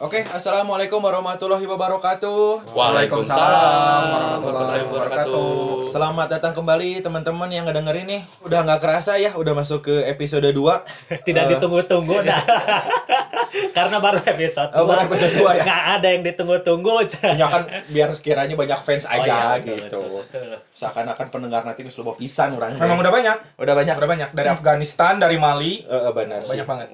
Oke, assalamualaikum warahmatullahi wabarakatuh. Waalaikumsalam warahmatullahi wabarakatuh. Selamat datang kembali teman-teman yang ngedengerin nih. Udah nggak kerasa ya, udah masuk ke episode 2 Tidak ditunggu-tunggu dah. Karena baru episode Oh, baru episode dua ya? Nggak ada yang ditunggu-tunggu. Ya kan biar sekiranya banyak fans Oh, aja iya, betul, gitu. betul, betul. Seakan-akan pendengar nanti nggak lupa pisan orang. Memang udah banyak. udah banyak. Udah banyak dari Afghanistan, dari Mali, Eh, eh, benar sih. banyak banget.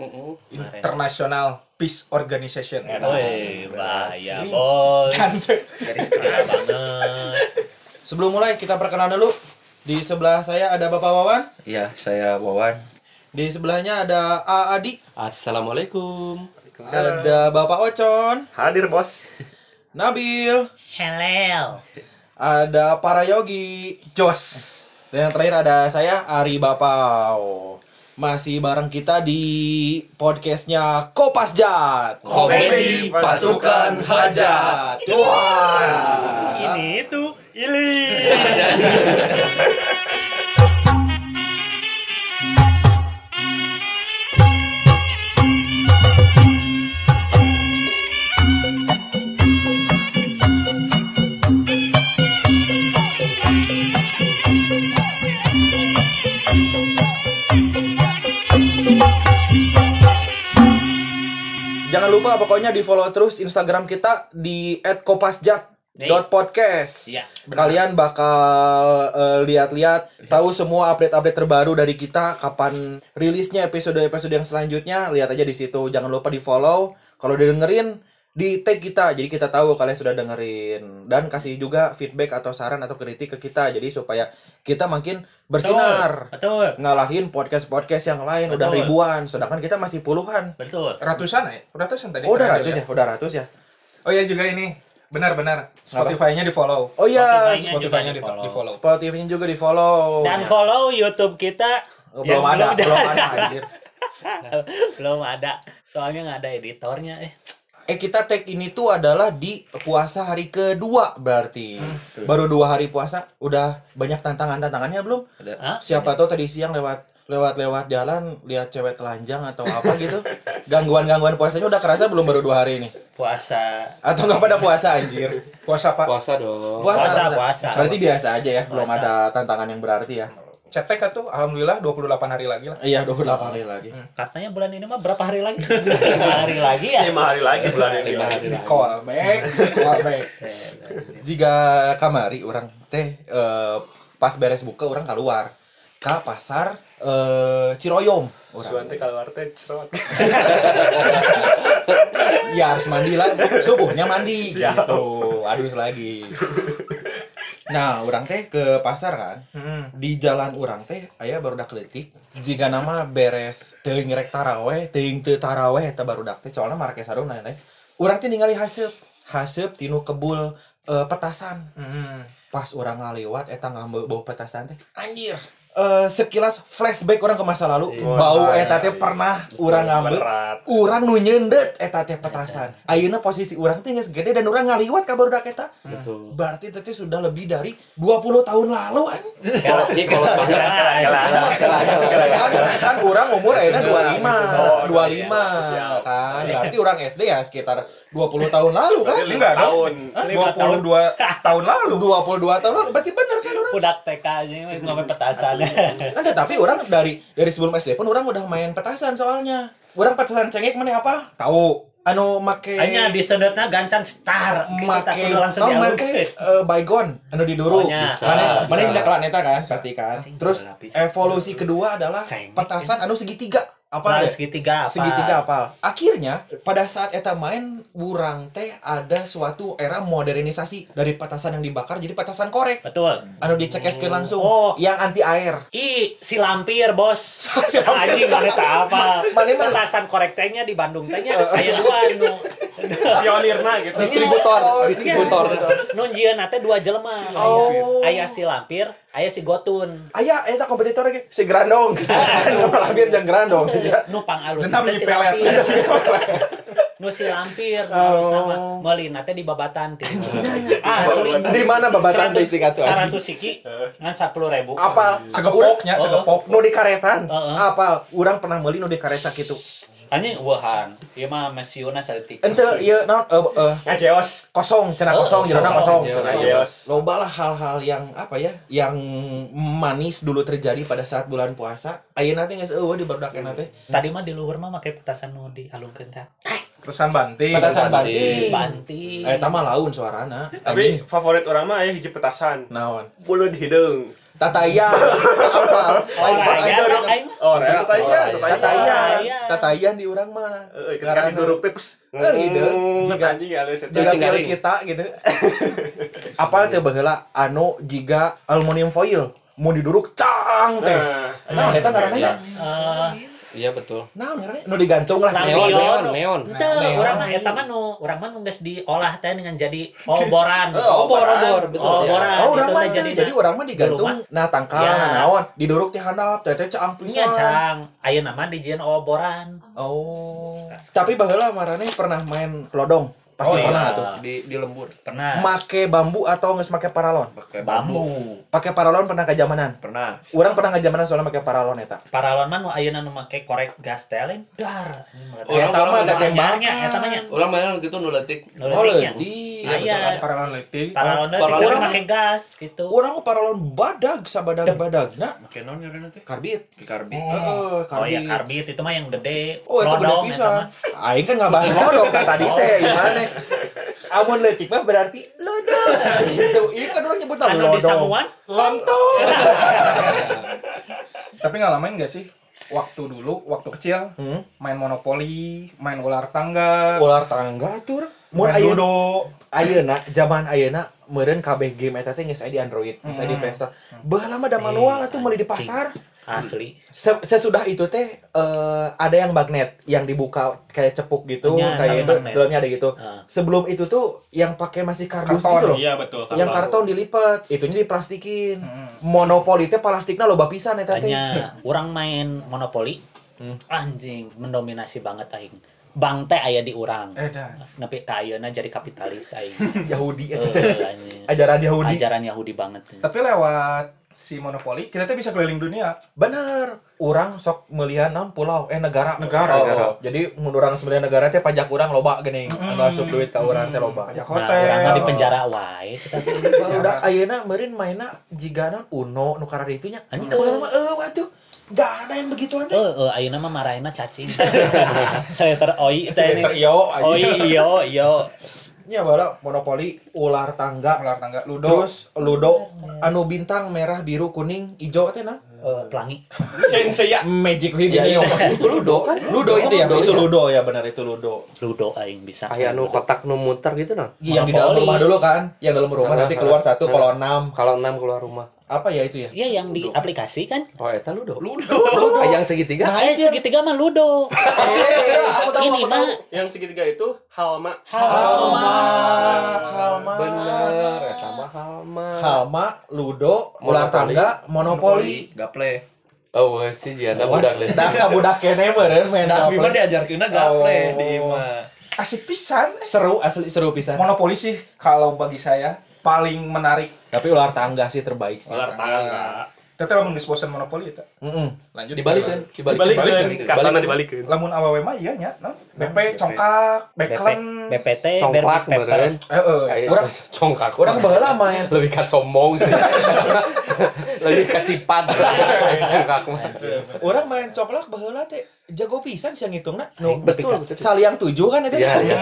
International Peace Organization. Woi, bahaya bos. Dan Garis keras banget. Sebelum mulai kita perkenalan dulu. Di sebelah saya ada Bapak Wawan, Iya, saya Wawan. di sebelahnya ada A Adi, Assalamualaikum. ada Bapak Ocon, Hadir bos. Nabil, Hello. ada para yogi, Jos. Dan yang terakhir ada saya Ari Bapau. Masih bareng kita di podcastnya Kopas Jat. Komedi Pasukan Hajat. Wah. Ini itu Ili. Di follow terus Instagram kita di @kopasjat.podcast. Iya, Kalian bakal eh, lihat-lihat tahu semua update-update terbaru dari kita kapan rilisnya episode-episode yang selanjutnya lihat aja di situ. Jangan lupa di follow. Kalau didengerin di tag kita jadi kita tahu kalian sudah dengerin dan kasih juga feedback atau saran atau kritik ke kita jadi supaya kita makin bersinar Betul. ngalahin podcast-podcast yang lain udah Betul. ribuan sedangkan kita masih puluhan Betul. Ratusan ya? Ratusan tadi. oh udah ratus ya udah ratus ya Oh iya juga ini. Benar-benar. Spotify-nya di follow. oh iya Spotify-nya Spotify-nya di, juga di-follow. di follow. Spotify juga di follow Dan follow YouTube kita. Oh, belum ada belum ada anjir. belum ada. Soalnya nggak ada editornya eh. Eh kita tag ini tuh adalah di puasa hari kedua berarti baru dua hari puasa udah banyak tantangan tantangannya belum Ada. Hah? siapa tahu tadi siang lewat lewat lewat jalan lihat cewek telanjang atau apa gitu gangguan gangguan puasanya udah kerasa belum baru dua hari ini Puasa. atau nggak pada puasa anjir Puasa Pak. Puasa dong. Puasa, puasa. berarti biasa aja ya belum Puasa. ada tantangan yang berarti ya Cetek tuh alhamdulillah 28 hari lagi lah. iya 28 hari lagi Katanya bulan ini mah berapa hari lagi? Lima hari lagi ya. Lima hari lagi bulan ini. Lima hari lagi. Call. baik Wah, baik jika kamari orang teh eh, pas beres buka orang keluar ke pasar eh, Ciroyom orang Suante kalau arte cerot. ya harus mandi lah subuhnya mandi gitu adus lagi nah orang teh ke pasar kan. Hmm. di jalan orang teh ayah baru dak letik jika nama beres teuing rek taraweh teuing teu taraweh eta baru dak teh soalnya marke sarung nanya orang teh ningali haseup. Haseup tinu kebul eh, petasan. Hmm. pas orang ngaliwat eta ngambil bau petasan teh anjir Eh, sekilas flashback orang ke masa lalu. Bau eta teh pernah orang ngambil. Orang nu nyendet eta teh petasan. Ayeuna posisi orang teh geus gede dan orang ngaliwat ka barudak eta. Betul. berarti teh sudah lebih dari 20 tahun lalu an. Kan, kan orang umur ayeuna 25 Oh, 25 iya. kan. Berarti orang SD ya sekitar 20 tahun lalu kan? Enggak dong. tahun. Lima 22 tahun. lalu. 22 tahun lalu berarti bener kan orang Budak TK aja ngomong petasan. Kan tetapi orang dari dari sebelum SD pun orang udah main petasan soalnya orang petasan cengek mana apa Tahu. anu make Hanya di sudutnya gancan star. Kita make kudu langsung non dialog. make eh, baygon anu di dulu Oh, nya. mana Bisa, mana bisa. tidak kelaneta kan pasti kan terus evolusi kedua adalah petasan anu segitiga apa Nah, deh? segitiga apa? segitiga apal akhirnya pada saat eta main urang teh ada suatu era modernisasi dari petasan yang dibakar jadi petasan korek Betul. anu dicekeskeun langsung Oh. yang anti air I si lampir bos. Si lampir. Anjing mana apa. Petasan korek tehnya di Bandung tehnya saya dua nu. Pionirna gitu. distributor, Oh, distributor. Nun jieun teh dua jelema. Oh. Aya si lampir, aya si gotun. Aya, eta kompetitor lagi si Grandong. Hampir jeung Grandong. Nu pang alus teh si pelet. lampir. Nu si lampir, Oh. teh di babatan teh. Asli. Di mana babatan teh sing atuh? Saratus siki ngan 10.000. Apal Segepoknya, Oh. segepok. nu di karetan. Heeh. Apal, urang pernah meuli nu di kareta kitu. Anjing uahan. Ieu mah mesiuna saeutik. ente ieu naon eh, eh, Ngajeos. kosong cenah Oh, kosong jerona kosong. kosong Ngajeos. loba lah hal-hal yang apa ya yang manis dulu terjadi pada saat bulan puasa ayeuna teh geus eueuh di barudak teh Tadi mah di luhur mah make petasan nu dialungkeun teh. Terusan banting. petasan Banting. banting eh tama laun suarana Tapi favorit orang mah aya hiji petasan. naon Buleud hidung. tataya apa lain pas aja. Oh, Orang- tataya, orang- tataya. tatayan Tataya. tatayan di urang mah Karena- diduruk teh pes. Eh. Hmm, Jika- jika kita gitu apal teh baheula anu jiga aluminium foil mau diduruk cang teh Nah, eta ngaranna ya Eh, Iya betul. nah ngaranna nu digantung lah Lampion. Neon, neon, neon. Neon. urang mah eta mah nu urang mah nu geus diolah teh dengan jadi oboran. Oh, Obor, obor, betul ya. Oboran. Oh, orang Itu mah jadina. jadi orang mah digantung nah tangkal Ya. nah naon diduruk teh handap teh teh caang Nya pisan. cang, ayeuna mah dijieun oboran. Oh. Tapi baheula marane pernah main lodong. Pasti Oh, pernah iya. tuh. Di di lembur. Pernah. Make bambu atau geus make paralon? Pakai bambu. Pakai paralon pernah kejamanan. Pernah. Urang pernah kejamanan soalnya make paralon eta. Paralon mah nu ayeuna nu make korek gas teh lain dar. Oh, Ya orang- tama orang ada. Anyarnya, eta mah nya. Ulang main gitu nu leutik. Nu Oh, leutik. Aya. Paralon leutik. Paralon teh Paralon urang mah- make gas gitu. Urang mah paralon badag sabadag-badagna Pakai non ya nanti. karbit. Pakai karbit. Heeh, Oh ya karbit. karbit itu mah yang gede. Oh, itu gede pisan. eta Aing kan ngabahas lodong kan tadi teh gimana? Amun leutik mah berarti lodong. Gitu. Iya kan orang nyebut. Anu di lodong. Samuan? Lontong. Tapi ngalamin gak sih waktu dulu, waktu kecil, Hmm? main monopoli, main ular tangga, Ular tangga tuh. Mun ayeuna dodo. ayeuna zaman ayeuna meureun kabeh game eta teh geus aya di Android, geus aya di Play Store. Baheula mah da manual atuh meuli di pasar. Asli. Se- sesudah itu teh eh, ada yang magnet yang dibuka kayak cepuk gitu, Ya, kayak itu magnet. dalamnya ada gitu. Ah. Sebelum itu tuh yang pakai masih kardus Karton, gitu loh. Iya betul. Yang karton dilipat, itunya diplastikin. Monopoli teh plastiknya loba pisan eta teh. Hanya orang main monopoli. Hmm. Anjing mendominasi banget aing. Bang teh aya di urang. Edan. Nepi ka ayeuna jadi kapitalis aing. Yahudi Eh, teh. Ajaran Yahudi. Ajaran Yahudi banget. Tapi lewat si monopoli, kita tuh bisa keliling dunia. Bener. Orang sok melihat enam pulau eh negara Negara. Oh, Negara. Jadi mun urang sembilan negara teh pajak urang loba geuning. Anu asup duit ka urang teh loba. Pajak Nah, hotel. urang mah di penjara wae kita teh. Barudak ayeuna meureun mainna jigana Uno nu karena itunya. Anjing. Baheula mah eueuh atuh. Gak ada yang begituan teh. Eh, eh, ayeuna mah marahinna cacing. saya ter oi saya aja. Oi iyo iyo. Nya bala monopoli ular tangga. Ular tangga, ludo. Terus ludo anu bintang merah biru kuning ijo teh nah. Eh, pelangi. Sensei. Magic Whip Ya, ini. itu ludo kan? Ludo itu ya, itu ludo ya benar itu ludo. Ludo aing bisa. Aya anu kotak nu muter gitu nah. Iya, yang di dalam rumah dulu kan, yang dalam rumah Ah, nanti keluar satu kalau enam Kalau 6 keluar rumah. Apa ya itu ya? Iya yang di aplikasi kan. Oh, eta ludo. Ludo. Ah, yang segitiga. Nah, eh, segitiga mah ludo. Eh, Ini mah Yang segitiga itu halma. Halma, Halma, Bener, eta mah halma. Halma, Ludo, ular tangga, monopoli. gaple. Oh, wah, si Jiana Wah, budak deh. Dasar budak kene meureun main Nah, Bima gaple. diajarkeunna gaple Oh. di imah. Asik pisan. Seru asli seru pisan. Monopoli sih kalau bagi saya paling menarik. Tapi ular tangga sih terbaik sih. Ular tangga. Tapi lamun geus bosan monopoli eta. Heeh. Lanjut. Dibalikin, Dibalikeun, kartana dibalikin. Lamun awewe mah iya nya, no? BP congkak, BP, backlem. BPT, meureun. Papers. Eh, eh. Urang- congkak. Orang baheula main lebih ka sombong sih. lebih ka sifat. congkak mah. Orang main coklak baheula teh jago pisan sih ngitungna. Nu Betul, betul. saliang tujuh kan itu. Iya, iya.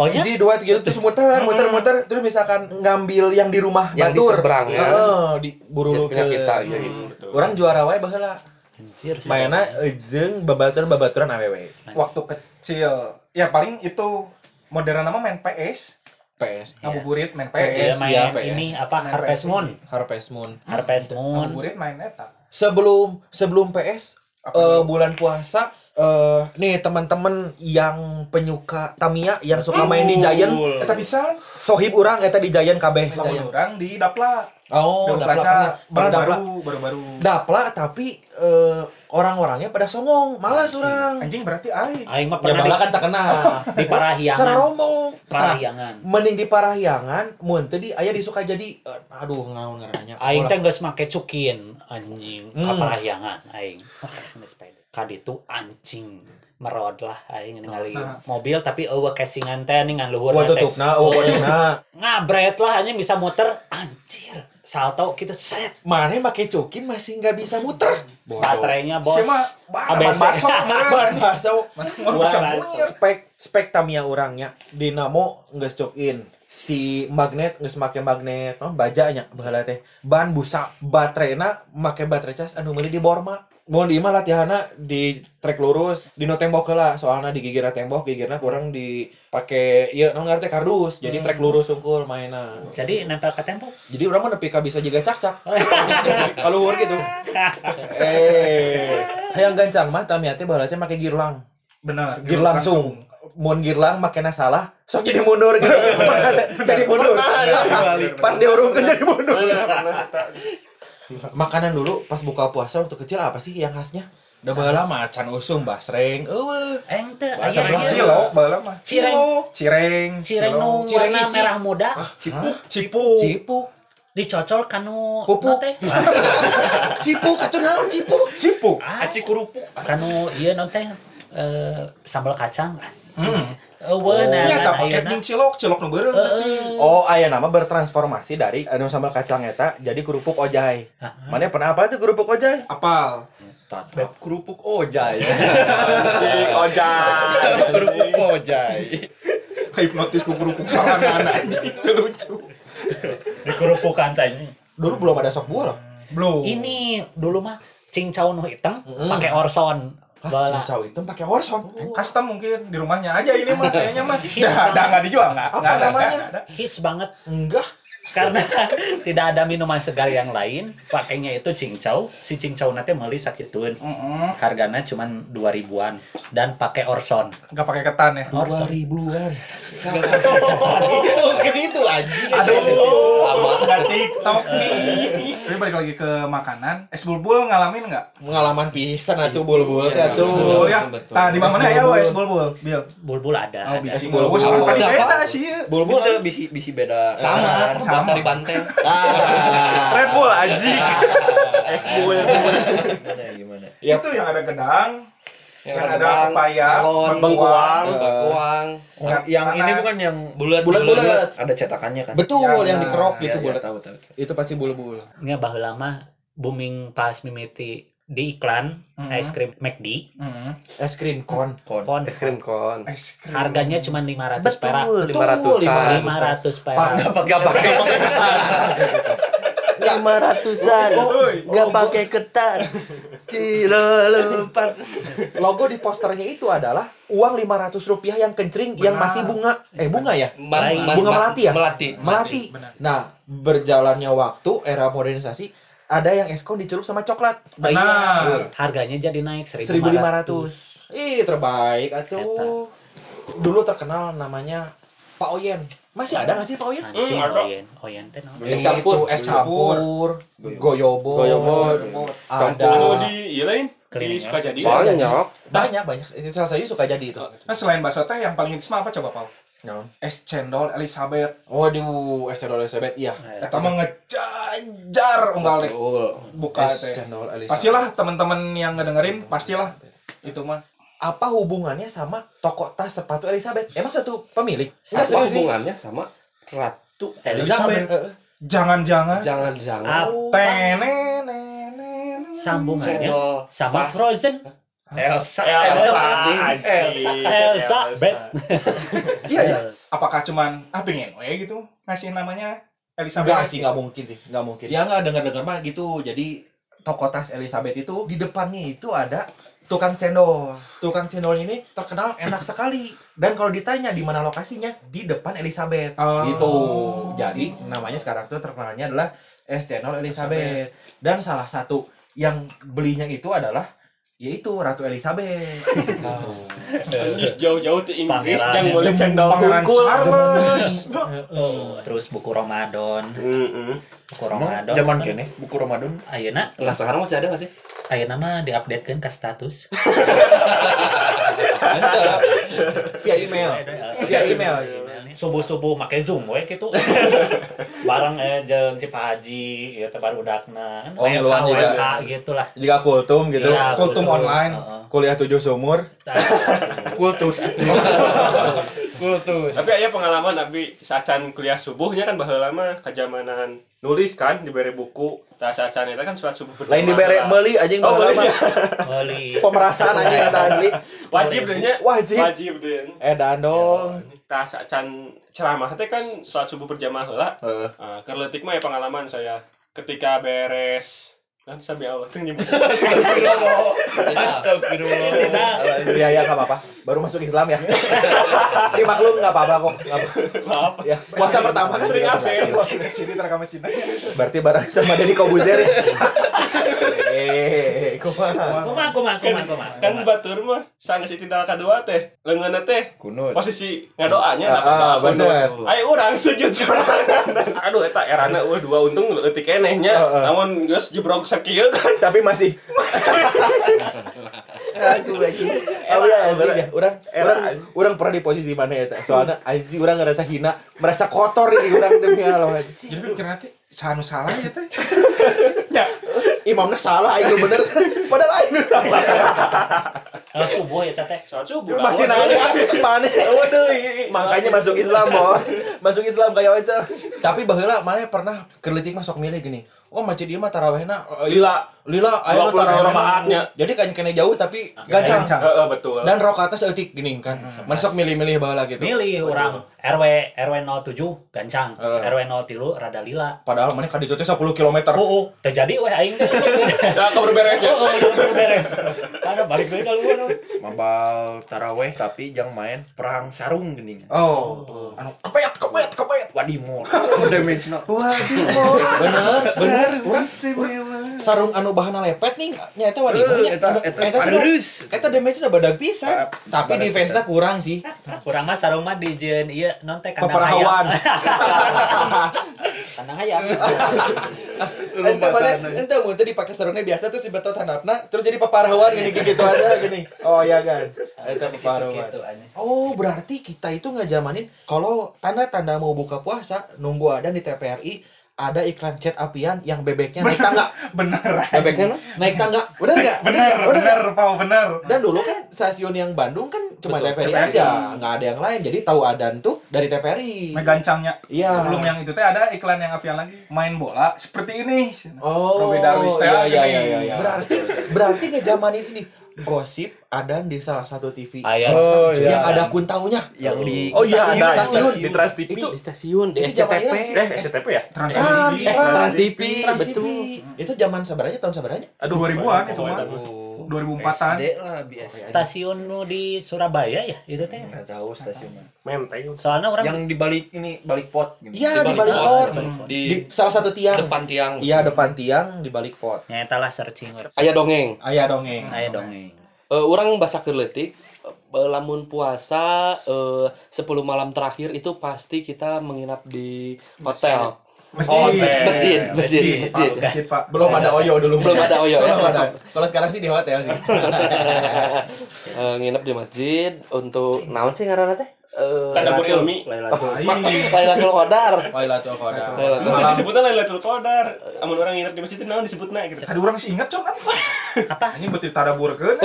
Oh? Hiji dua tiga terus muter muter muter terus misalkan ngambil yang di rumah Yang di batur. seberang, ya. Heeh, di buru ke kita ya gitu. Orang juara wae baheula. Anjir. sih. Mainna jeung babaturan-babaturan awewe. Waktu kecil. Ya paling itu modern nama main PS. PS. Ngabuburit main Iya PS. main iya, PS. ini apa Main Harvest PS. Moon. Harvest Moon. Harvest Moon. Ngabuburit main eta. Sebelum sebelum PS Apa eh, bulan puasa eh nih teman-teman yang penyuka Tamiya yang suka main di Giant Eta pisan. sohib urang eta di Giant kabeh Lamun orang di Dapla. Oh, dapla Plaza pernah. Dapla. baru-baru baru-baru. Dapla tapi eh, orang-orangnya pada songong, malas orang. Anjing berarti aing. Aing mah Ya pernah bala di, kan tak kenal. di Parahyangan. Sararomong. Parahyangan. Nah, mending di Parahyangan, mun teu di aya di Sukajadi. Eh, aduh ngaon ngarannya. Aing teh geus make cukin anjing ka Hmm. Parahyangan aing. Pede. Kaditu anjing merod lah aing ningali mobil tapi eueuh casingan teh ningan luhur Wah tutup nah, oh nah. ngabret lah hanya bisa muter. Anjir salto kita set. Mana pakai cokin masih nggak bisa muter. baterainya bos. Si mah bahan ABC. baso Ban bahasa. Nggak bisa Wah, muter. spek spek Tamiya orangnya dinamo nggak cokin si magnet nggak make magnet non bajanya bahala teh. Ban busa baterainya make baterai cas anu meuli di borma mau di mah latihana di trek lurus di no tembok lah. Soalnya di gigirna tembok gigirna kurang dipake iya non ngerti kardus. Jadi trek lurus sungkul mainna jadi nempel ke tempo jadi orang mah nepi bisa juga cak-cak. Keluar gitu. Eh. Yang gancang mah bahala teh make girlang. Benar. gear langsung. mun girlang makanya salah sok jadi mundur gitu. Jadi mundur. Pas diurungkan jadi mundur makanan dulu pas buka puasa waktu kecil apa sih yang khasnya? Udah bahala macan usum basreng eueuh ente aya Belanda. Cilo, bala mah. cireng Cireng, cireng nu Cireng warna isi. merah muda. Cipuk Cipuk. cipuk dicocol kanu Pupuk. teh cipuk atuh naon cipuk Cipuk. Aci kurupuk. kanu ieu non teh eh, sambal kacang. Eueuh cilok, cilok. Oh, aya nama bertransformasi dari anu sambal kacang eta jadi kerupuk ojai. Mana pernah apa tuh kerupuk ojai? Apal. Tatap kerupuk ojai. Ojai. kerupuk ojai. Hipnotis ku kerupuk salangan anjing. Itu lucu. di kerupukan teh Dulu belum ada sop buah loh. Belum. ini dulu mah cincau nu hitam pakai orson Bala. Cincau itu pakai Orson. custom mungkin di rumahnya aja ini mah kayaknya mah. Hits Dah, dah nggak dijual nggak? Apa ada, namanya? hits banget Enggak. karena tidak ada minuman segar yang lain pakainya itu cincau si cincau nanti meuli sakitun harganya cuma dua ribuan dan pakai orson Nggak pakai ketan ya. Dua ribuan. itu ke situ anjing. Aduh, nggak TikTok nih. Tapi balik lagi ke makanan. Es bulbul ngalamin nggak? Pengalaman pisan atuh bul-bul teh bulbul atuh. ya. Nah, di mana ya bulbul. es bulbul? Bil. bulbul ada, Oh, ada. bisi. bulbul. Wes, tadi beda apa? sih. Bulbul Itu bisi bisi beda. Sama, sama. dari banteng. Ah. Red Bull anjing. Es Bull. Gimana gimana? Ya. Itu yang ada gedang, yang ada gedang, pepaya, melon, bengkuang. bengkuang. Yang yang ini bukan yang bulat Bulat-bulat. ada cetakannya kan? Betul Ya, yang dikerok Iya, gitu iya, bulat. tahu tahu. Itu pasti bul-bul. Ini baheula mah booming pas mimiti di iklan es krim McD Hmm. Es krim kon. Kon. Kon. Es krim kon. Es krim. harganya cuma 500 perak lima ratusan. 500 perak Pak, Gak pakai lima ratusan. Gak pakai ketan. Cilolupan. Logo di posternya itu adalah uang 500 rupiah yang kencring yang masih bunga. Eh bunga ya? Bunga melati ya? Melati. Melati. benar. Nah, berjalannya waktu era modernisasi ada yang eskon dicelup sama coklat. Benar. harganya jadi naik 1500. Ih, terbaik atuh. Dulu terkenal namanya Pak Oyen. Masih ada nggak sih Pak Oyen? Anjing Hmm, ada. oyen oyen teh? Es campur. Es campur, goyobot, Goyobot. ada Anu di iya lain di Keliling, ya. Sukajadi. Soalnya nyok. banyak banyak. Salah satu suka jadi itu. Nah, selain bakso teh yang paling hits mah apa coba, Pau? Naon? Es cendol Elizabeth. Waduh, es cendol Elizabeth iya. Eta mah ngejajar unggal deh. Buka Es cendol Elizabeth. Pastilah teman-teman yang ngedengerin pastilah itu mah. Apa hubungannya sama toko tas sepatu Elizabeth? Emang satu pemilik? Enggak Apa serius nih. hubungannya sama Ratu Elizabeth. Jangan-jangan Jangan-jangan tenenenenen. sambungannya sama tas. Frozen Elsa. Elsa. Elsa. Elsa, Bet. Iya ya. Apakah cuman ah pengen we gitu ngasih namanya Elizabeth? Enggak sih, enggak mungkin sih, enggak mungkin. Ya enggak dengar-dengar mah gitu. Jadi toko tas Elizabeth itu di depannya itu ada tukang cendol. Tukang cendol ini terkenal enak sekali. Dan kalau ditanya di mana lokasinya, di depan Elizabeth. Oh. Gitu. Jadi namanya sekarang tuh terkenalnya adalah es cendol Elizabeth. Dan salah satu yang belinya itu adalah yaitu Ratu Elizabeth. Terus jauh-jauh ke Inggris yang boleh cendol. Charles. terus buku Ramadan Heeh. buku Ramadan Zaman kene buku Ramadan. ayeuna Lah sekarang masih ada gak sih? ayeuna mah diupdatekeun ke status via email. Via email. subuh-subuh make zoom we gitu bareng eh jeung si Pak Haji ya teh baru udakna Oh, ngeluhan juga. WK gitu lah Jika kultum gitu. Iya, kultum kultum. online. Heeh. kuliah tujuh sumur. Kultus. Kultus. Tapi aya pengalaman tapi sacan kuliah subuhnya kan baheula lama kajamanan nulis kan diberi buku. Tah sacan eta kan surat subuh Lain dibere meuli anjing Oh, baheula meuli. mah. Beli Pemerasaan anjing eta asli. Wajib deh nya. Wajib. Wajib deh. Edan dong. Tah sacan ceramah teh kan salat subuh berjamaah heula. Heeh. Ah, keur leutik mah ya pengalaman saya ketika beres kan sampai Allah tuh nyebut Astagfirullah. Iya ya nggak apa-apa. Baru masuk Islam ya. Dimaklum nggak apa-apa kok. Nggak apa-apa. Ya, puasa pertama kan sering absen Ciri terekam Cina. Berarti bareng sama Deddy Kobuzer ya. Eh, kumaha? Kumaha kumaha kumaha kumaha. kan batur mah sanggeus tindak kedua teh leungeunna teh Kunut. posisi ngadoanya Ah, dapat ah, kunut. bener. Ayo urang sujud sorangan. Aduh eta erana eueuh dua untung leutik kenehnya. Ah, ah. Namun geus jebrok sakieu kan. Tapi masih Aku lagi. Tapi ya anjing ya, orang orang orang pernah di posisi mana ya? Soalnya anjing orang ngerasa hina, merasa kotor ini orang demi Allah anjing. Jadi nanti sanu salah ya teh. Imamnya salah, aing nu bener. Padahal aing nu salah. Eh, subuh ya teh. Salat subuh. Masih nanya mana? Makanya masuk Islam, Bos. Masuk Islam kayak aja. Tapi baheula mana pernah kerletik masuk milih gini. Oh, masjid ieu mah tarawehna eh, Lila. Lila aya 20 taraweh rakaatnya. Jadi kan kena jauh tapi gancang. Heeh betul. Dan rakaatnya seeutik gini kan. Masuk milih-milih baheula gitu. Milih orang RW RW 07 gancang, Eh. RW 03 rada lila. Padahal mana kan itu teh 10 km. Oh, oh, terjadi weh aing. Ya kabar beresnya. Oh, oh, udah beres. Karena balik deui ka luar. Mabal taraweh tapi jangan main perang sarung gini. Oh, anu kepayat kepayat kepayat. Wadimor. Damage no. Bener, bener. Urang sarung anu bahan lepet nih nyata wadi. Eh, eta- eta pareus. Eta damage-nya badag pisan. Pa- Tapi pareus defense-nya kurang sih. Kurang mah sarung mah dijeun ieu non teh kandang hayam. Kandang hayam. Ente mana ente mun teh dipake sarungnya biasa terus dibetot handapna terus jadi peparawan gini gitu aja gini. Oh iya kan. Eta peparawan. Gitu, anjing. Oh, berarti kita itu ngejamanin kalau tanda-tanda mau buka puasa nunggu ada di TPRI ada iklan chat apian yang bebeknya naik tangga. Bener. Bebeknya no? Naik tangga. Bener enggak? Bener, bener, Pau, bener. Dan dulu kan stasiun yang Bandung kan cuma Betul, TPRI, TPRI. aja, nggak ada yang lain. Jadi tahu adan tuh dari TPRI. Nah, gancangnya. Iya. Sebelum yang itu teh ada iklan yang Avian lagi main bola seperti ini. Oh, teh iya, iya, iya, iya, iya. Berarti berarti ngejamanin ini gosip adan di salah satu TV Oh, iya. yang ada kuntaunya Yang di Oh iya Stasiun, ada stasiun. di Trans TV. Itu- di stasiun di SCTV. Eh SCTV ya? Trans Trans, TV. Trans, Trans TV, Trans betul. TV. Itu zaman sebenarnya tahun sebenarnya? Aduh 2000-an itu mah. Oh. 2004-an. SD lah biasa. Stasiun nu di Surabaya ya itu teh. Nggak tahu stasiunnya. Menteng. Soalnya orang Yang di balik ini balik pot gitu. Iya, di balik pot. Di, Di salah satu tiang. depan tiang. Iya, depan tiang di balik pot. nyata lah searching. Aya dongeng. Ayah dongeng. Aya dongeng. Eh, orang basa keletik eh, lamun puasa eh, 10 malam terakhir itu pasti kita menginap di hotel. Masjid. Oh, Masjid, masjid, Masjid, masjid. Pak. Masjid, Pak. Belum ada Oyo dulu. Belum ada Oyo, ya. Belum ada. Kalau sekarang sih di hotel sih. Eh, nginep di masjid untuk naon sih ngaranna teh? Eh, Tadabur Lailatul- ilmi. Lailatul. Lailatul Qadar. Lailatul Qadar. Malam disebutnya Lailatul Qadar. Amun orang nginep di masjid itu naon disebutna gitu. Tadi orang sih inget con Apa? Ini betul tadaburkeun.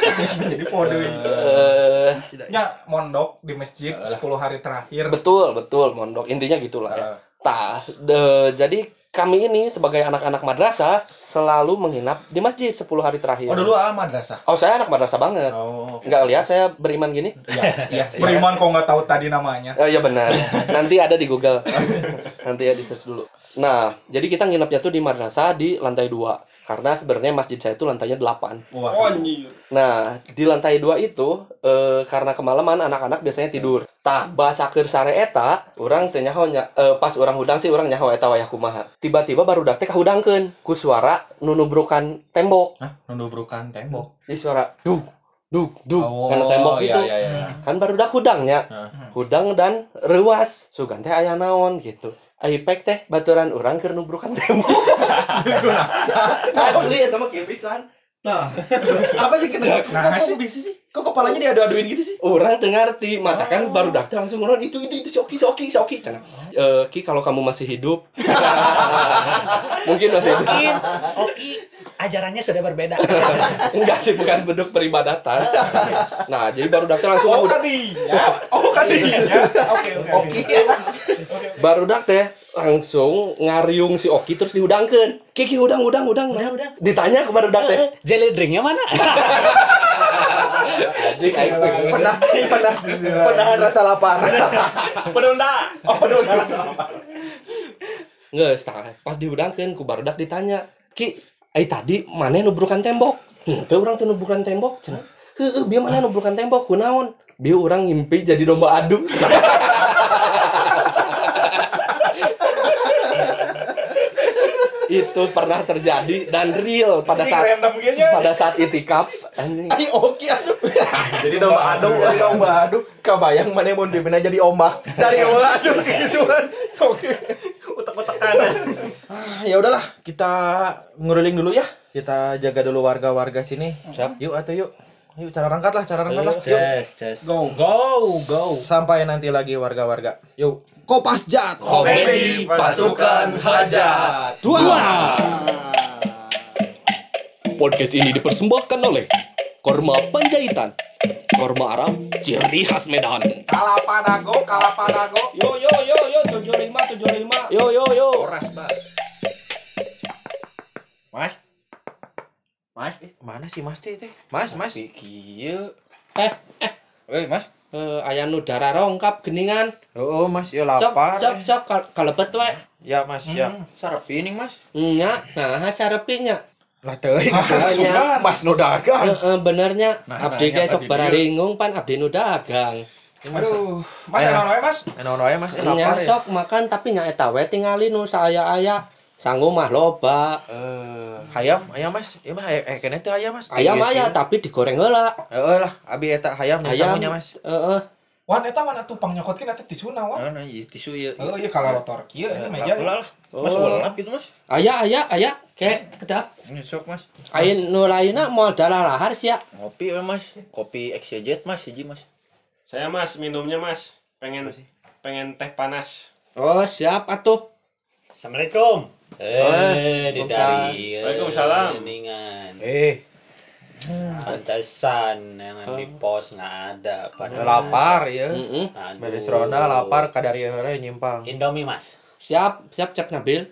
Jadi pode. Eh, Nya mondok di masjid 10 hari terakhir. betul, betul, mondok. Intinya gitulah ya. Tah, de- jadi kami ini sebagai anak-anak madrasah selalu menginap di masjid 10 hari terakhir. Oh, dulu ah madrasah. Oh, saya anak madrasah banget. Oh. Nggak lihat saya beriman gini? Iya, iya. sih. Beriman kok nggak tahu tadi namanya. Oh iya benar. Nanti ada di Google. Nanti ya di search dulu. Nah, jadi kita nginepnya tuh di madrasah di lantai 2. Karena sebenarnya masjid saya itu lantainya 8. Oh. Nah, di lantai 2 itu eh, karena kemalaman anak-anak biasanya tidur. Tah bahasa keur sare eta, orang teh nyaho nya eh, pas orang hudang sih orang nyaho eta wayah kumaha. Tiba-tiba baru dak teh kahudangkeun ku suara nu nubrukan tembok. Hah, nundubrukan tembok. Di suara duk duk duk Oh, karena tembok iya, itu. iya, iya. Kan baru dak hudangnya. Hudang dan rewas. Sugan teh aya naon gitu. Aipek teh baturan orang keur nubrukan tembok. Asli eta mah pisan. Nah, apa sih kena? Nah, Kok sih. kok bisa sih? Kok kepalanya diadu-aduin gitu sih? Orang teu ngarti, mata kan baru dak teh langsung ngomong itu itu itu si Oki si Oki si Oki cenah. Eh Ki kalau kamu masih hidup. Mungkin masih hidup. Oki ajarannya sudah berbeda. Enggak sih, bukan bentuk peribadatan. Nah, jadi baru dakte langsung Oh udah kadinya. Oh kadinya. Oke oke. Oke. baru dakte langsung ngariung si Oki terus dihudangkeun. Kiki udang udang udang. Udang, udang. Ditanya ke baru dakte. Jelly drinknya mana? Aing Pernah pernah penahan rasa lapar. Penunda. Oh, rasa lapar. Nggak, setengah. Pas dihudangkeun ku barudak ditanya, "Ki, ai tadi mana nubrukan tembok?" Hmm, urang teu nubrukan tembok, cenah. Heeh, bieu mana nubrukan tembok kunaon? Bieu urang ngimpi jadi domba adu. itu pernah terjadi dan real pada Ini saat pada saat itikaf anjing. Oke atuh. Jadi domba adu. Jadi domba adu. Kabayang mana mun dibina jadi ombak. Dari ombak atuh gitu kan. Sok. Utek-utekan. Ya udahlah, kita nguruling dulu ya. Kita jaga dulu warga-warga sini. Siap. Yuk atuh yuk. Yuk cara rangkat lah, cara rangkat lah. Yuk. Yes, yes. Go, go, go. Sampai nanti lagi warga-warga. Yuk. Kopas Jat. Komedi Pasukan Hajat. Dua. Podcast ini dipersembahkan oleh Korma Panjaitan. Korma Arab ciri khas Medan. Kalapanago, Kalapanago. Yo yo yo yo 75 75. Yo yo yo. Oras, Mas. Mas, eh, mana sih Mas teh? Mas, Mas. Kieu. Eh eh Euy, Mas. eh, aya nu darah rongkap geningan. Oh, Mas, ya Sok lapar. sok sok kal- kalebet we. Ya, Mas, ya. Sarapi nih, Mas. Nya, nah sarepinya. Lah teuing. Nya. Mas nu dagang. Heeh benernya. Nah, abdi nah, ge sok abdi bararingung pan abdi nu dagang. Aduh, Mas Ayo. enak wae Mas. Enaon wae Mas, eh, Nya lapar ya. sok makan tapi nya eta we tingali nu saaya-aya. Sanggup mah loba. Eh, hayam, ayam Mas. Ieu mah eh kene teh ayam Mas. Ayam Iya, aya sih. tapi digoreng heula. Heeh lah, abi eta hayam nya Ayam. samunya Mas. Heeh. Wan eta mana tupang nyokotkeun eta tisuna wan. Nah, nah, ieu tisu ieu. Oh iya kalau rotor kieu ini meja. Ulah lah. Mas Oh. ulap gitu, Mas. Aya aya aya kek kedap. Sok, Mas. Ain nu lainna moal dalalahar sia. Ngopi we, Mas. Kopi XYZ, Mas, hiji, Mas. Saya Mas minumnya Mas. Pengen pengen teh panas. Oh, siap atuh. Assalamualaikum. Eh, Eh, di dari. Waalaikumsalam. Ningan. Eh, Pantesan yang di pos nggak ada. Pada lapar ya. Heeh. Aduh. Beres ronda lapar kadari nyimpang. Indomie mas. Siap, siap cek Nabil.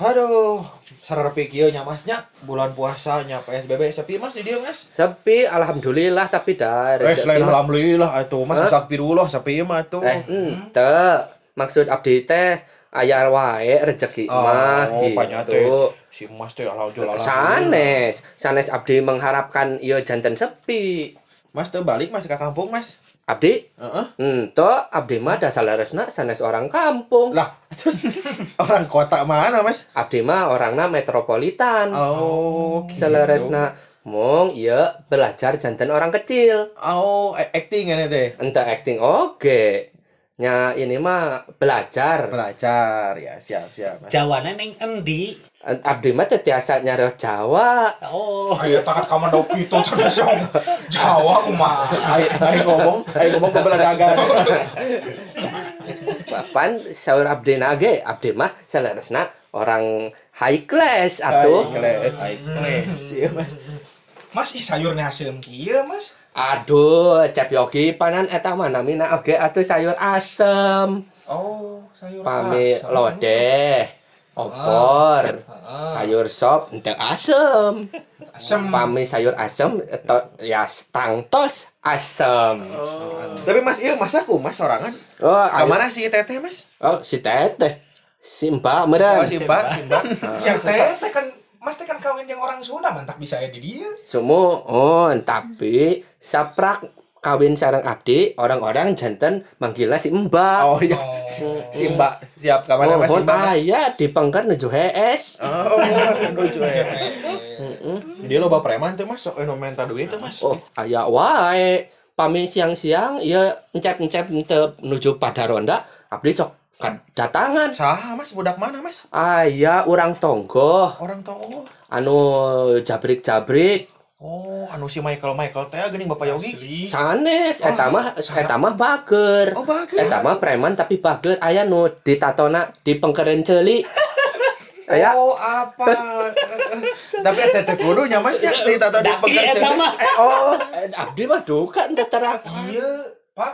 Aduh, sararpi kieu nya Masnya bulan puasanya PSBB sepi Mas di dieu Mas. Sepi alhamdulillah tapi dari Eh selain alhamdulillah atuh Mas Hah? astagfirullah sepi mah tuh. Eh, ente. Maksud abdi teh aya wae rezeki Oh, mah teh. gitu. Si Mas teh alhamdulillah. Sanes, sanes abdi mengharapkan ieu janten sepi. Mas tuh balik Mas ke kampung Mas. Abdi, Heeh. ento abdi mah dasar laresna sanes orang kampung. Lah, terus orang kota mana Mas? Abdi mah orangna metropolitan. Oh, Saleresna mong ieu belajar janten orang kecil. Oh, acting ini teh. Ente acting oke. Nya ini mah belajar. Belajar ya, siap siap Mas. Jawanan yang endi. Abdi mah teu tiasa nyareos Jawa. Oh. Ayo takat kamandau kitu cenah song. Jawa kumaha. Ayo, ayo ngomong, ayo ngomong ke beladagan. Papan saur abdi nage, abdi mah saleresna orang high class atuh. keles, Siap Mas. Mas ih sayurnya asem kieu Mas. Aduh, cep yogi panan eta mah namina oge atuh sayur asem. Oh, sayur Pami asem. lodeh, opor, sayur sop ente asem. Asem. Pami sayur asem to, ya tangtos asem. Tapi Mas, iya Mas aku Mas sorangan. Oh. Ke mana sih Teteh Mas? Oh, si teteh. Si Mbak Oh, meureun. si Mbak, si Mbak. Yang teh teh kan Mas teh kan kawin yang orang Sunda mantak bisa ya di dia. Sumu, oh, tapi saprak kawin sarang abdi, orang-orang janten manggilnya si Mbak. Oh iya. Si Mbak siap ke mana Mas? Si Mbak? aya di pengker nuju HS. Oh, lucu ya. Dia loba preman tuh Mas, sok eno minta duit tuh Mas. Oh, aya wae. Pami siang-siang ieu encep-encep teu nuju pada ronda, abdi sok datangan. Saha Mas, budak mana Mas? Aya urang tonggo Orang tahu. Anu jabrik-jabrik Oh, anu si Michael Michael teh geuning Bapak Yogi. Sanes eta mah eta mah bager. Oh, bager. Eta mah preman tapi bager aya nu ditatona di pengkeren ceuli. Aya Oh, apa? Tapi saya teh Mas nya di tato di Daki pekerja. eta mah. oh eh, abdi mah duka ente terang Iya. Pak,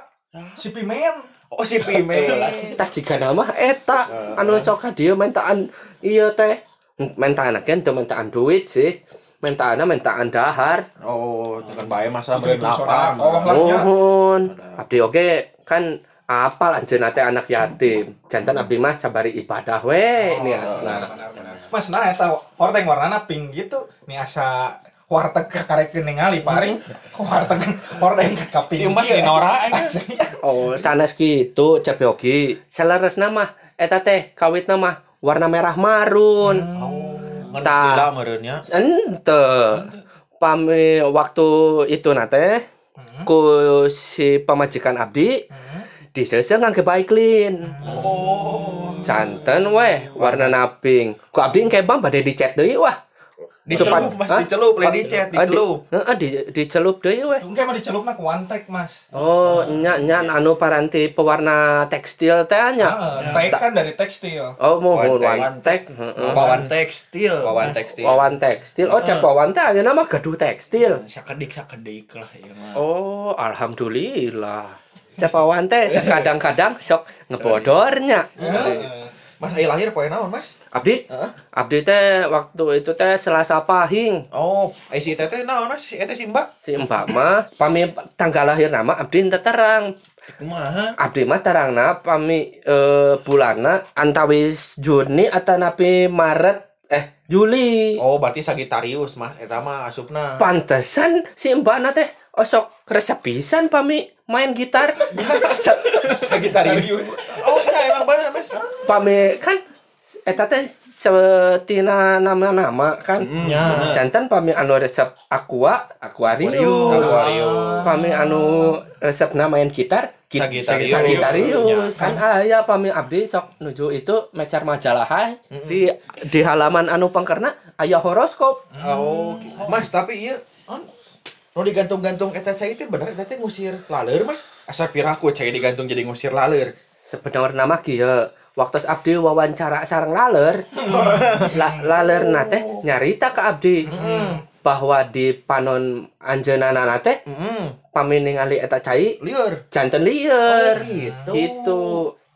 si Pimen. Oh si Pime. tas jika nama eta anu sok ka dia mentaan iya teh mentaan kan tuh mentaan duit sih. Mentaan mentaan dahar. Oh, dengan bae masa sodakoh lah nya. mohon. Abdi oke kan apal anjeun teh anak yatim. Jantan abdi mah sabari ibadah we. Niat nah. Mas nah eta ordeng warnana pink gitu. Nih asa warteg karekeun ningali pari. Warteg ordeng ka pink. Si Mas ieu. di Nora, oh sanes gitu cep yogi seleres nama eta teh kawit nama warna merah marun. Ngan Tah. istilah meureunnya. ente. Pami waktu itu nate ku si pemajikan abdi disese ngangge baiklin Oh. janten weh warna naping. Ku abdi engke bang badai dicet deui wah Dicelup, Mas, Hah? dicelup, lain dicet, Ah, di- dicelup. Heeh, di, dicelup deui weh Engke mah dicelupna ku wantek, Mas. oh nya nya anu paranti pewarna tekstil teh nya tek kan dari tekstil. oh wantek heeh. Wawan tekstil. Wawan tekstil. wawan tekstil oh cep wawan teh ayeuna mah gaduh tekstil Sakedik sakedik lah ya mah. Oh, alhamdulillah. Cepawan teh kadang-kadang sok ngebodornya. Mas aya lahir poe naon, Mas? Abdi, Heeh. abdi teh waktu itu teh Selasa Pahing. Oh, ai si teteh naon, Mas? Si eta si Mbak. Si Mbak mah pami tanggal lahir nama abdi teu terang. Kumaha? Abdi mah terangna pami eh, bulanna antawis Juni atau napi Maret eh Juli. Oh, berarti Sagittarius, Mas. Eta mah asupna. Pantesan si Mbak teh osok resep pisan pami main gitar. Sagittarius. Oh, iya emang bener, Mas. pame kan eta teh setina nama-nama kan Ya. jantan pame anu resep aqua aquarium Aquarium. pame anu resep main gitar git- Sagittarius. Sagittarius. kan aya pame abdi sok nuju itu mecer majalah hai. di di halaman anu pangkerna aya horoskop Oh, Mas, tapi iya on No digantung-gantung eta cai itu bener eta teh ngusir laler, Mas. Asa piraku cai digantung jadi ngusir laler. sebenarnya nama kieu waktu abdi wawancara sarang laler la, laler nate nyarita ke abdi bahwa di panon anjeunana nate Heeh. pami ningali eta cai Liur. janten lieur Oh, gitu. gitu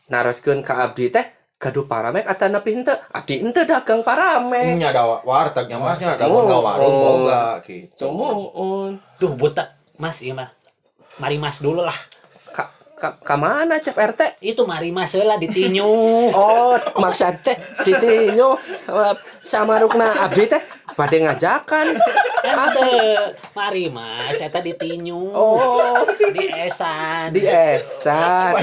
naroskeun ka abdi teh gaduh paramek atau nepi henteu abdi henteu dagang paramek Nya ada wa- wartegnya Masnya ada Oh, boga warung oh. boga gitu. Cumuun. Duh buta Mas iya mah. Mari Mas dulu lah. Ka, ka, mana cep RT Itu mari Mas lah ditinyu. Oh, maksud teh ditinyu eh, sama rukna abdi teh bade ngajakan. Ente, mari Mas, eta ditinyu. Oh, Di esan. di esan.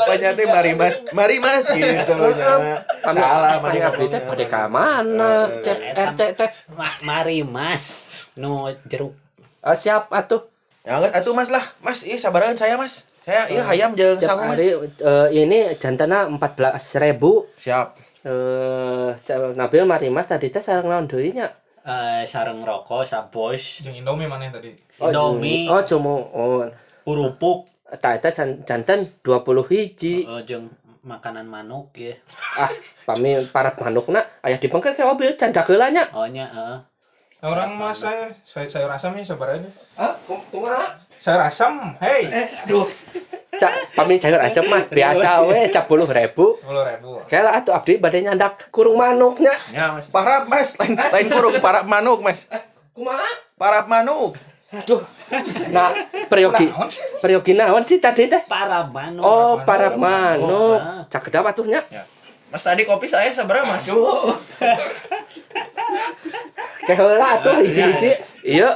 Banyak teh mari Mas, mari Mas gitu nya. Kami Salah kami abdi teh bade ka mana cep RT teh. Ma- mari Mas. Nu jeruk. Eh, siap atuh. Ya enggak atuh Mas lah. Mas, iya sabaran saya Mas. Saya iya hayam jeung Cep sangu Mas. hari eh, ini jantana 14.000 Siap. eh Cep Nabil mari Mas tadi teh sareng naon deui nya? Eh sareng rokok, sabos, Jeung Indomie mana tadi? Indomie, Oh, cuma oh, kerupuk, tak eta jan- jantan 20 hiji. eh, jeung makanan manuk ya. Ah, pami para manukna aya dipengker ke mobil canda heula nya. Oh nya heeh. Nah, orang mas saya, saya sayur asam ya sabarannya. Ah, kumaha? Sayur asam, hey, Aduh. Cak, pami sayur asap mah biasa we 10.000. sepuluh ribu. Kela atuh abdi bade nyandak kurung manuknya. Ya Mas. Parap Mas, lain lain kurung parap manuk Mas. Kumaha? Parap manuk. Aduh. Nah, peryogi. Peryogi naon sih tadi teh? Para manuk. Oh, para manuk. Cak kedap atuhnya. Mas tadi kopi saya seberapa Mas? Keheula atuh hiji-hiji. Iya.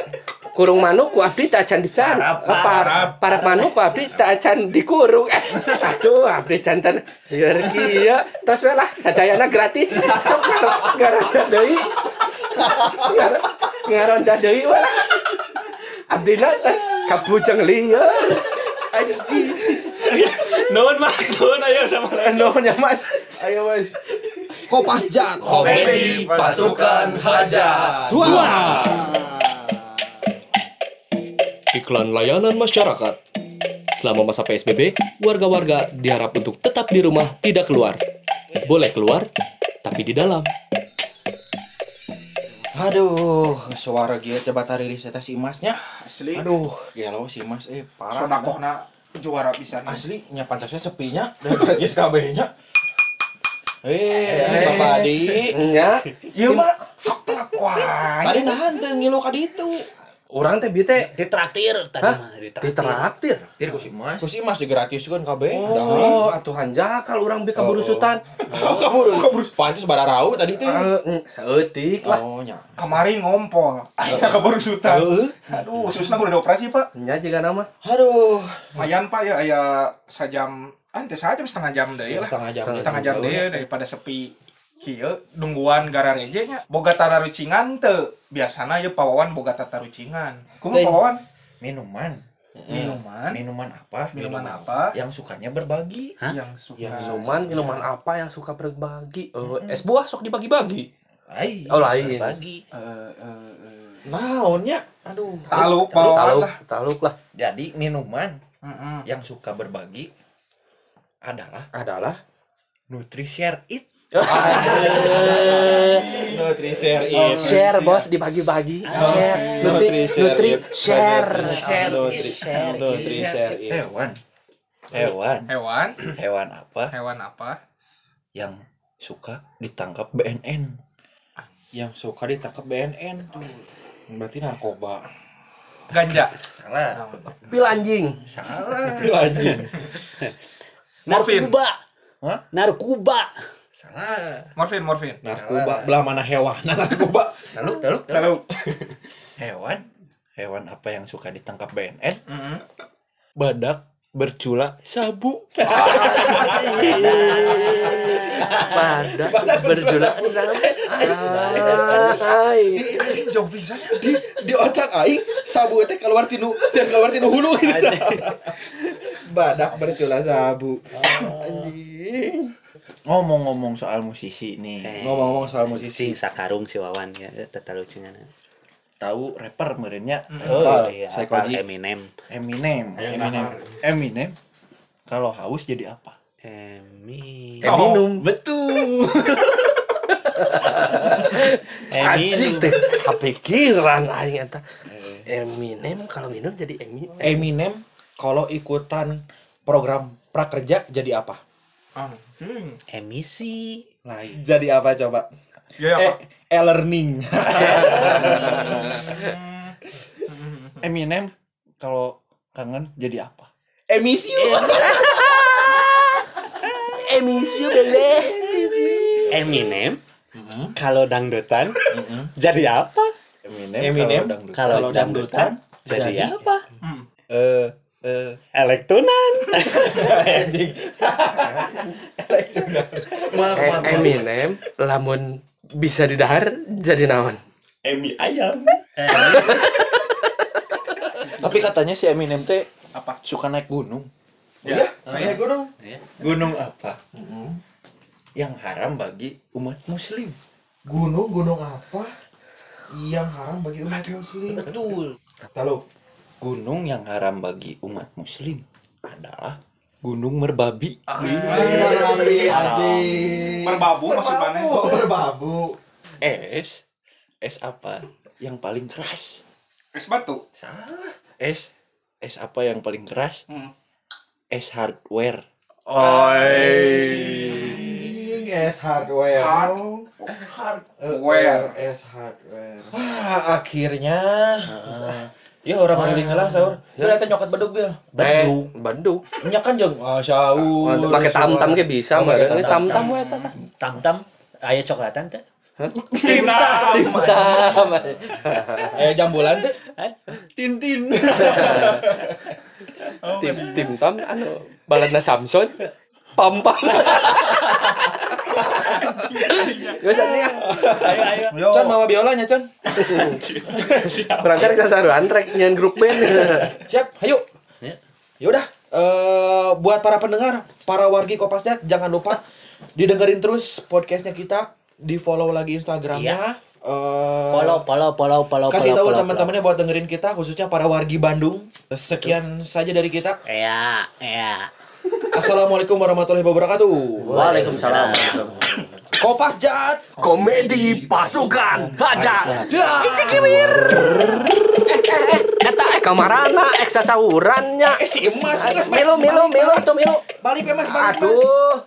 Kurung manuk ku abdi tak acan dican. Parap, Eh, par- Parap manuk ku abdi tak acan dikurung. Eh, aduh abdi jantan. Iya kieu. Tos we lah sadayana gratis. Sok ngaro- ngaronda deui. Ngaro- Ngaronda deui we lah. Abdina tos kabujeng lieur. Nuhun Mas, nuhun ayo sama Endonya Mas. Ayo Mas. Kopas Jat. Komedi Pasukan Hajat. Iklan layanan masyarakat. Selama masa PSBB, warga-warga diharap untuk tetap di rumah tidak keluar. Boleh keluar, tapi di dalam. Aduh, suara dia coba tari riset si Imasnya. Asli. Aduh, gelo si Imas eh parah. Sodakohna juara bisa. Asli nya pantasnya sepinya dan geus kabehnya. Eh, Bapak Adi. nya Iya mah sok telak wae. Tadi nahan teu ngilu ka ditu. Orang teh bieu teh Ditraktir tadi mah ditraktir. ditraktir Tir ku si Mas. Terus Imas gratis kan kabeh. oh atuhan jakal urang bika burusutan Oh, kabur. Kabur. Pantes bararau tadi teh. Eh, saeutik lah Oh, nya. Kamari ngompol. Aya kabar sutan. Heeh. Aduh, khususnya udah dioperasi, Pak. nya juga nama Aduh. Lumayan, Pak ya aya sajam ante sajam setengah jam deui lah. Setengah jam. Setengah jam deui daripada sepi Kieu nungguan garareje nya boga tararucingan teu biasana ya pawawan boga tatarucingan. Kumaha pawawan. Minuman. Minuman. Minuman apa? Minuman apa? yang sukanya berbagi. Hah? yang suka minuman minuman apa yang suka berbagi? Oh, es buah sok dibagi-bagi? Ai, oh lain. Bagi. eh, eh, eh, Naonnya? Aduh. taluk pawawan taluk. lah. Taluk lah. Jadi minuman Mm-mm. yang suka berbagi adalah Adalah? Nutrishare It Nutrishare share bos dibagi-bagi. Share nutri nutri share. Nutrishare Nutrishare hewan. Hewan. Hewan. Hewan. Apa? Hewan apa? Yang suka ditangkap BNN yang suka ditangkap BNN tuh. Berarti narkoba. ganja. Salah. Pil anjing. Salah. Anjing. morfin Narkoba. Hah? Narkoba. Salah morfin morfin Narkoba belah mana hewan narkoba. taluk taluk taluk. hewan hewan apa yang suka ditangkap BNN Mm-mm. badak bercula sabu pada berjulak Hai. jauh bisa Di di otak aing sabu teh keluar tinu teh keluar tinu hulu. Badak bercula sabu. Anjing. Ngomong-ngomong soal musisi nih Ngomong-ngomong soal musisi. Sing sakarung si Wawan ya, tata lucingan. tahu rapper merenya Oh iya, Saya apa koji. Eminem. Eminem Eminem Eminem kalau haus jadi apa Emi. minum betul Anjing teh kepikiran aing eta. Eminem kalau minum jadi Emi. Eminem kalau ikutan program prakerja jadi apa? Anjing. Emisi. Lain. Jadi apa coba? ya Eh, apa e-learning. Eminem kalau kangen jadi apa Emisi. Emisi bebe. Eminem. Kalau dangdutan jadi apa? Eminem, Eminem kalau dangdut Kalau Kalau dangdutan jadi, jadi apa? eh eh Elektunan. Eh, Eminem lamun bisa didahar jadi naon? Emi ayam. tapi katanya si Eminem teh Apa? suka naik gunung ya saya gunung. gunung apa yang haram bagi umat muslim Gunung gunung apa? Yang haram bagi umat muslim. betul Tahu. Gunung yang haram bagi umat muslim adalah gunung merbabi. Merbabu maksudnya Oh, berbabu. es. Es apa yang paling keras? Es batu. Salah. Es. Es apa yang paling keras? Hmm. es hardware. Anjing, es hardware. Hard- hardware. Es hardware. Wah, akhirnya. Ya orang keliling lah sahur. Ya teh nyokot bedug bil. Bandung. Bandung. Nya kan jeung ah, sahur. Pakai tam-tam ge bisa Oh, mah. pakai Ini tam-tam. tam-tam we eta. Tam-tam. Aya coklatan teh. Tam. Eh jambulan teh. tintin Tim tim tam anu baladna Samson. Pam-pam. Geus anjing. Ayo ayo. yo Con mama biolanya con. Berangkat ke sasaran rek grup band. Siap, ayo. Ya. Yaudah, eh buat para pendengar, para wargi Kopasnet, jangan lupa didengerin terus podcastnya kita, di follow lagi Instagramnya. Eh, Follow follow follow follow. kasih follow, tahu teman-temannya buat dengerin kita, khususnya para wargi Bandung. Sekian saja dari kita. Iya, iya. Assalamualaikum warahmatullahi wabarakatuh. Waalaikumsalam. Kopas jahat. Komedi pasukan hajar. Ya. Icikimir. Eh, eh, eh, eta eh kamarana ek sasaurannya. Eh si emas, emas, Milu, milu, milu, tuh milu. Balik ya mas, balik. Aduh.